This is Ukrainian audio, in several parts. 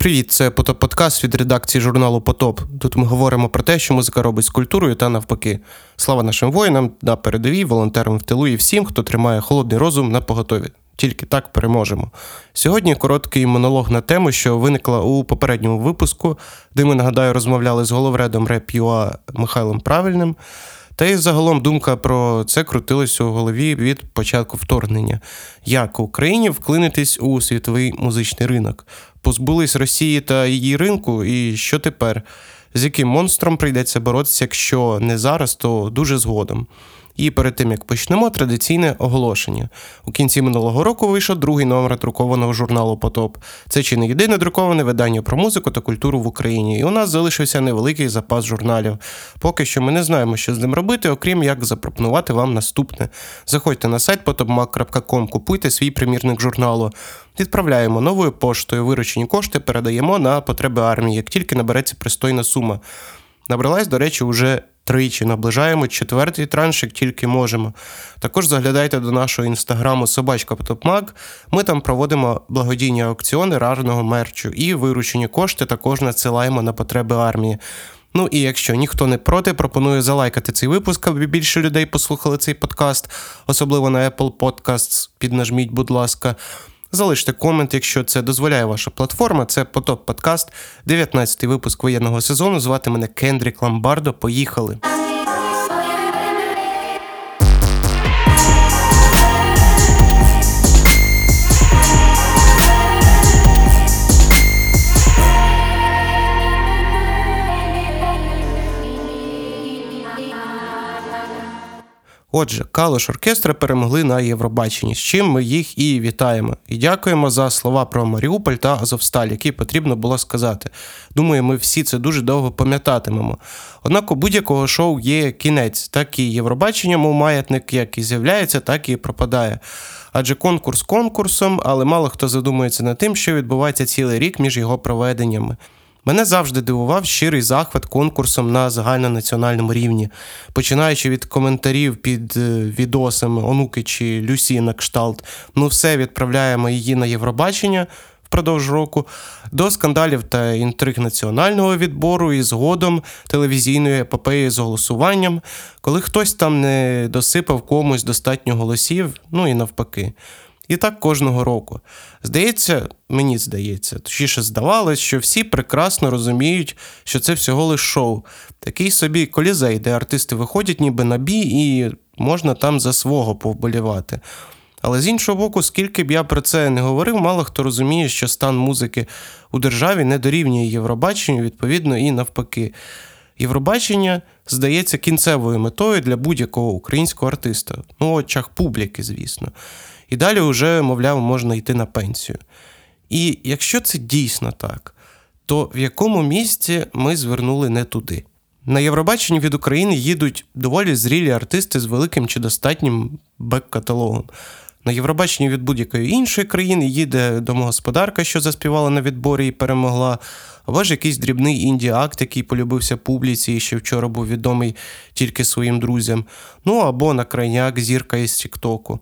Привіт, це Потоп Подкаст від редакції журналу Потоп. Тут ми говоримо про те, що музика робить з культурою та навпаки. Слава нашим воїнам на передовій, волонтерам в тилу і всім, хто тримає холодний розум на поготові. Тільки так переможемо. Сьогодні короткий монолог на тему, що виникла у попередньому випуску, де ми нагадаю розмовляли з головредом Реп.ЮА Михайлом Правильним. Та й загалом думка про це крутилась у голові від початку вторгнення. Як Україні вклинитись у світовий музичний ринок? Позбулись Росії та її ринку, і що тепер? З яким монстром прийдеться боротися, якщо не зараз, то дуже згодом. І перед тим як почнемо, традиційне оголошення. У кінці минулого року вийшов другий номер друкованого журналу Потоп. Це чи не єдине друковане видання про музику та культуру в Україні. І у нас залишився невеликий запас журналів. Поки що ми не знаємо, що з ним робити, окрім як запропонувати вам наступне. Заходьте на сайт potopmag.com, купуйте свій примірник журналу. Відправляємо новою поштою, виручені кошти передаємо на потреби армії, як тільки набереться пристойна сума. Набралась, до речі, уже тричі. Наближаємо четвертий транш, як тільки можемо. Також заглядайте до нашого інстаграму Собачка Потопмаг. Ми там проводимо благодійні аукціони рарного мерчу і виручені кошти також надсилаємо на потреби армії. Ну і якщо ніхто не проти, пропоную залайкати цей випуск, аби більше людей послухали цей подкаст, особливо на Apple Podcasts. Піднажміть, будь ласка. Залиште комент, якщо це дозволяє ваша платформа. Це Потоп Подкаст, 19-й випуск воєнного сезону. Звати мене Кендрік Ламбардо. Поїхали. Отже, Калош оркестра перемогли на Євробаченні, з чим ми їх і вітаємо. І дякуємо за слова про Маріуполь та Азовсталь, які потрібно було сказати. Думаю, ми всі це дуже довго пам'ятатимемо. Однак у будь-якого шоу є кінець, так і Євробачення, мов маятник, як і з'являється, так і пропадає. Адже конкурс конкурсом, але мало хто задумується над тим, що відбувається цілий рік між його проведеннями. Мене завжди дивував щирий захват конкурсом на загальнонаціональному рівні, починаючи від коментарів під е, відосами онуки чи Люсі на кшталт, ну все відправляємо її на Євробачення впродовж року, до скандалів та інтриг національного відбору і згодом телевізійної епопеї з голосуванням, коли хтось там не досипав комусь достатньо голосів, ну і навпаки. І так кожного року. Здається, мені здається, точніше здавалось, що всі прекрасно розуміють, що це всього лиш шоу. Такий собі колізей, де артисти виходять ніби на бій, і можна там за свого повболівати. Але з іншого боку, скільки б я про це не говорив, мало хто розуміє, що стан музики у державі не дорівнює Євробаченню, відповідно, і навпаки. Євробачення здається кінцевою метою для будь-якого українського артиста, ну, очах публіки, звісно. І далі вже, мовляв, можна йти на пенсію. І якщо це дійсно так, то в якому місці ми звернули не туди? На Євробаченні від України їдуть доволі зрілі артисти з великим чи достатнім бек-каталогом. На Євробаченні від будь-якої іншої країни їде домогосподарка, що заспівала на відборі і перемогла, або ж якийсь дрібний інді-акт, який полюбився публіці і ще вчора був відомий тільки своїм друзям. Ну або на крайняк зірка із Тіктоку.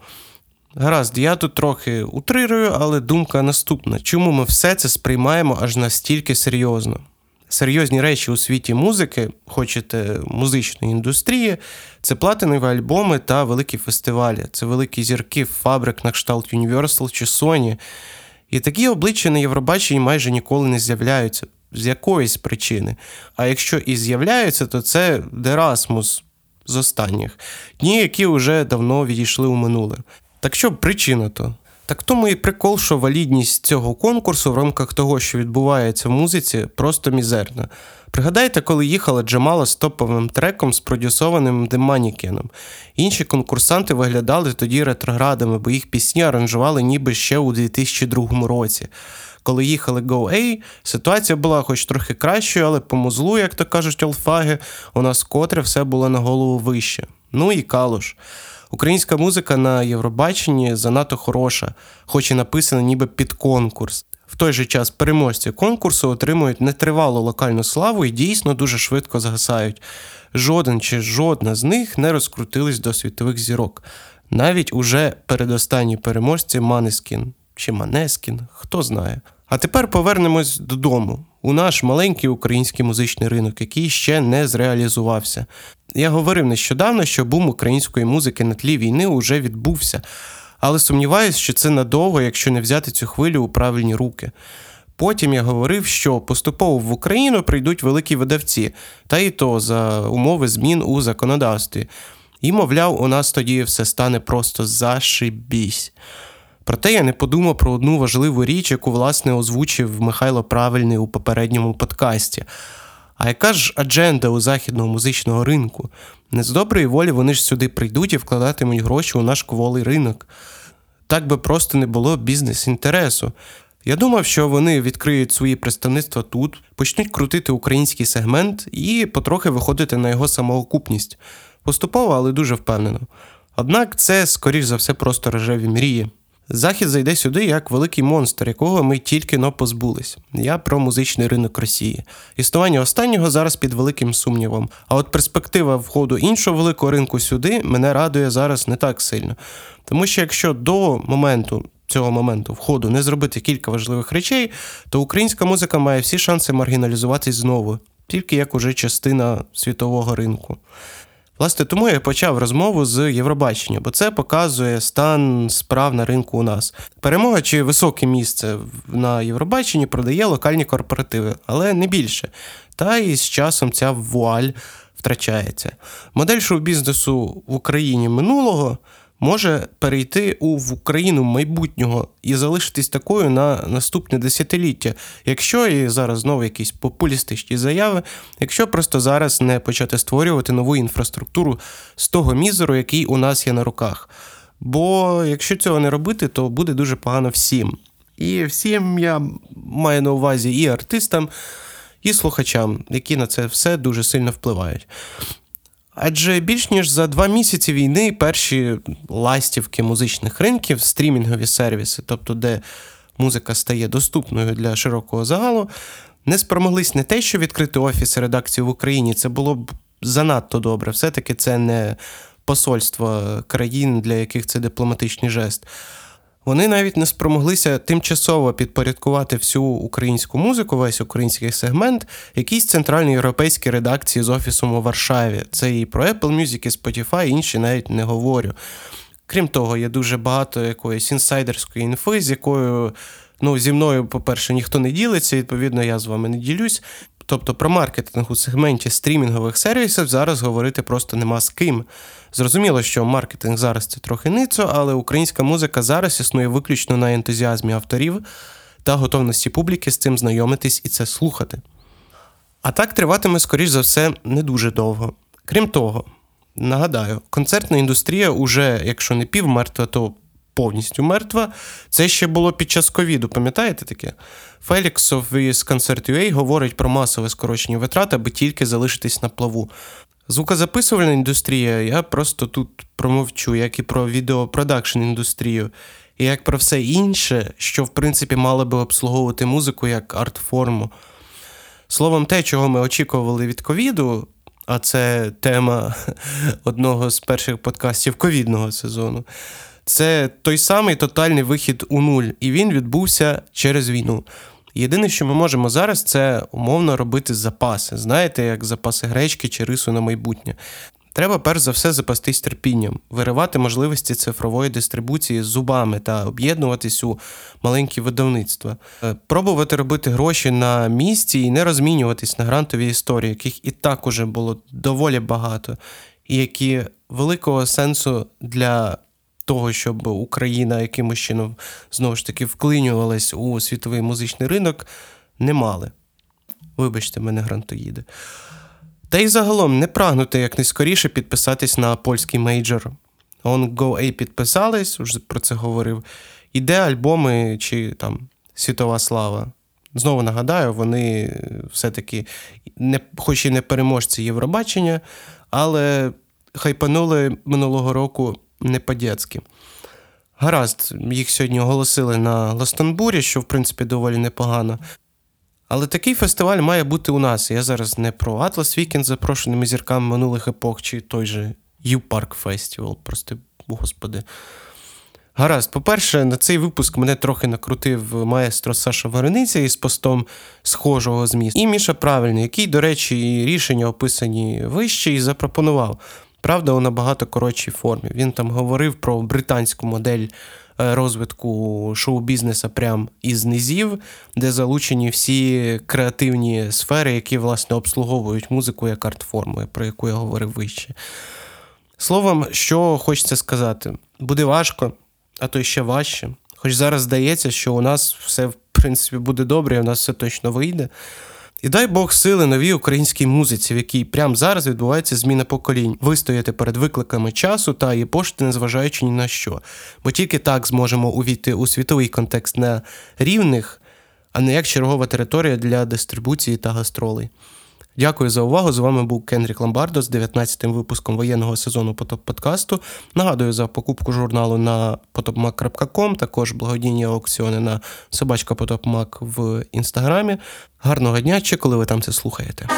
Гаразд, я тут трохи утрирую, але думка наступна: чому ми все це сприймаємо аж настільки серйозно? Серйозні речі у світі музики, хочете музичної індустрії, це платинові альбоми та великі фестивалі, це великі зірки фабрик на кшталт Universal чи Sony. І такі обличчя на Євробаченні майже ніколи не з'являються з якоїсь причини. А якщо і з'являються, то це Дерасмус з останніх, дні, які вже давно відійшли у минуле. Так що причина то? Так тому і прикол, що валідність цього конкурсу в рамках того, що відбувається в музиці, просто мізерна. Пригадайте, коли їхала Джамала з топовим треком, спродюсованим Деманікеном. Інші конкурсанти виглядали тоді ретроградами, бо їх пісні аранжували ніби ще у 2002 році. Коли їхали Go A, ситуація була хоч трохи кращою, але по музлу, як то кажуть, олфаги, у нас котре все було на голову вище. Ну і калуш. Українська музика на Євробаченні занадто хороша, хоч і написана ніби під конкурс. В той же час переможці конкурсу отримують нетривалу локальну славу і дійсно дуже швидко згасають. Жоден чи жодна з них не розкрутились до світових зірок. Навіть уже передостанні переможці Манескін чи Манескін, хто знає. А тепер повернемось додому, у наш маленький український музичний ринок, який ще не зреалізувався. Я говорив нещодавно, що бум української музики на тлі війни вже відбувся, але сумніваюся, що це надовго, якщо не взяти цю хвилю у правильні руки. Потім я говорив, що поступово в Україну прийдуть великі видавці, та й то за умови змін у законодавстві. І, мовляв, у нас тоді все стане просто зашибісь. Проте я не подумав про одну важливу річ, яку, власне, озвучив Михайло Правильний у попередньому подкасті. А яка ж адженда у західного музичного ринку? Не з доброї волі вони ж сюди прийдуть і вкладатимуть гроші у наш кволий ринок. Так би просто не було бізнес-інтересу. Я думав, що вони відкриють свої представництва тут, почнуть крутити український сегмент і потрохи виходити на його самоокупність. Поступово, але дуже впевнено. Однак це, скоріш за все, просто рожеві мрії. Захід зайде сюди як великий монстр, якого ми тільки но позбулись. Я про музичний ринок Росії. Існування останнього зараз під великим сумнівом. А от перспектива входу іншого великого ринку сюди мене радує зараз не так сильно. Тому що якщо до моменту. Цього моменту входу не зробити кілька важливих речей, то українська музика має всі шанси маргіналізуватись знову, тільки як уже частина світового ринку. Власне, тому я почав розмову з Євробачення, бо це показує стан справ на ринку у нас. Перемога чи високе місце на Євробаченні продає локальні корпоративи, але не більше. Та і з часом ця вуаль втрачається. Модель шоу-бізнесу в Україні минулого може перейти у в Україну майбутнього і залишитись такою на наступне десятиліття, якщо і зараз знову якісь популістичні заяви, якщо просто зараз не почати створювати нову інфраструктуру з того мізеру, який у нас є на руках. Бо якщо цього не робити, то буде дуже погано всім. І всім я маю на увазі і артистам, і слухачам, які на це все дуже сильно впливають. Адже більш ніж за два місяці війни перші ластівки музичних ринків, стрімінгові сервіси, тобто де музика стає доступною для широкого загалу, не спромоглись не те, що відкрити офіси редакції в Україні, це було б занадто добре. Все-таки це не посольство країн, для яких це дипломатичний жест. Вони навіть не спромоглися тимчасово підпорядкувати всю українську музику, весь український сегмент, якійсь центральній європейській редакції з офісом у Варшаві. Це і про Apple Music, і Spotify, інші навіть не говорю. Крім того, є дуже багато якоїсь інсайдерської інфи, з якою ну, зі мною, по-перше, ніхто не ділиться, відповідно, я з вами не ділюсь. Тобто про маркетинг у сегменті стрімінгових сервісів зараз говорити просто нема з ким. Зрозуміло, що маркетинг зараз це трохи ницо, але українська музика зараз існує виключно на ентузіазмі авторів та готовності публіки з цим знайомитись і це слухати. А так триватиме, скоріш за все, не дуже довго. Крім того, нагадаю, концертна індустрія уже, якщо не півмертва, то повністю мертва. Це ще було під час ковіду, пам'ятаєте таке? Феліксов із Concert.ua говорить про масове скорочення витрат, аби тільки залишитись на плаву. Звукозаписувальна індустрія, я просто тут промовчу, як і про відеопродакшн індустрію, і як про все інше, що в принципі мало би обслуговувати музику як арт-форму. Словом, те, чого ми очікували від ковіду, а це тема одного з перших подкастів ковідного сезону. Це той самий тотальний вихід у нуль, і він відбувся через війну. Єдине, що ми можемо зараз, це умовно робити запаси. Знаєте, як запаси гречки чи рису на майбутнє. Треба перш за все запастись терпінням, виривати можливості цифрової дистрибуції зубами та об'єднуватись у маленькі видавництва, е, пробувати робити гроші на місці і не розмінюватись на грантові історії, яких і так уже було доволі багато, і які великого сенсу для того, щоб Україна якимось чином знову ж таки вклинювалась у світовий музичний ринок, не мали. Вибачте, мене грантоїди. Та й загалом не прагнути якнайскоріше підписатись на польський мейджор. On Go A підписались, вже про це говорив. Іде альбоми чи там Світова слава. Знову нагадаю, вони все-таки, не, хоч і не переможці Євробачення, але хайпанули минулого року не по-дєцьки. Гаразд, їх сьогодні оголосили на Ластонбурі, що в принципі доволі непогано. Але такий фестиваль має бути у нас. Я зараз не про Atlas Weekend з запрошеними зірками минулих епох, чи той же U-Park Festival, прости, господи. Гаразд, по-перше, на цей випуск мене трохи накрутив маестро Саша Варениця із постом схожого змісту. І Міша правильний, який, до речі, рішення описані вище і запропонував. Правда, у набагато коротшій формі. Він там говорив про британську модель е, розвитку шоу-бізнеса прямо із низів, де залучені всі креативні сфери, які, власне, обслуговують музику як арт-форму, про яку я говорив вище. Словом, що хочеться сказати, буде важко, а то ще важче. Хоч зараз здається, що у нас все, в принципі, буде добре, і у нас все точно вийде. І дай Бог сили новій українській музиці, в якій прямо зараз відбувається зміна поколінь, вистояти перед викликами часу та її пошти, незважаючи ні на що. Бо тільки так зможемо увійти у світовий контекст на рівних, а не як чергова територія для дистрибуції та гастролей. Дякую за увагу. З вами був Кенрік Ламбардо з 19-тим випуском воєнного сезону Потоп подкасту. Нагадую за покупку журналу на potopmac.com, також благодійні аукціони на собачка Потопмак в інстаграмі. Гарного дня чи коли ви там це слухаєте.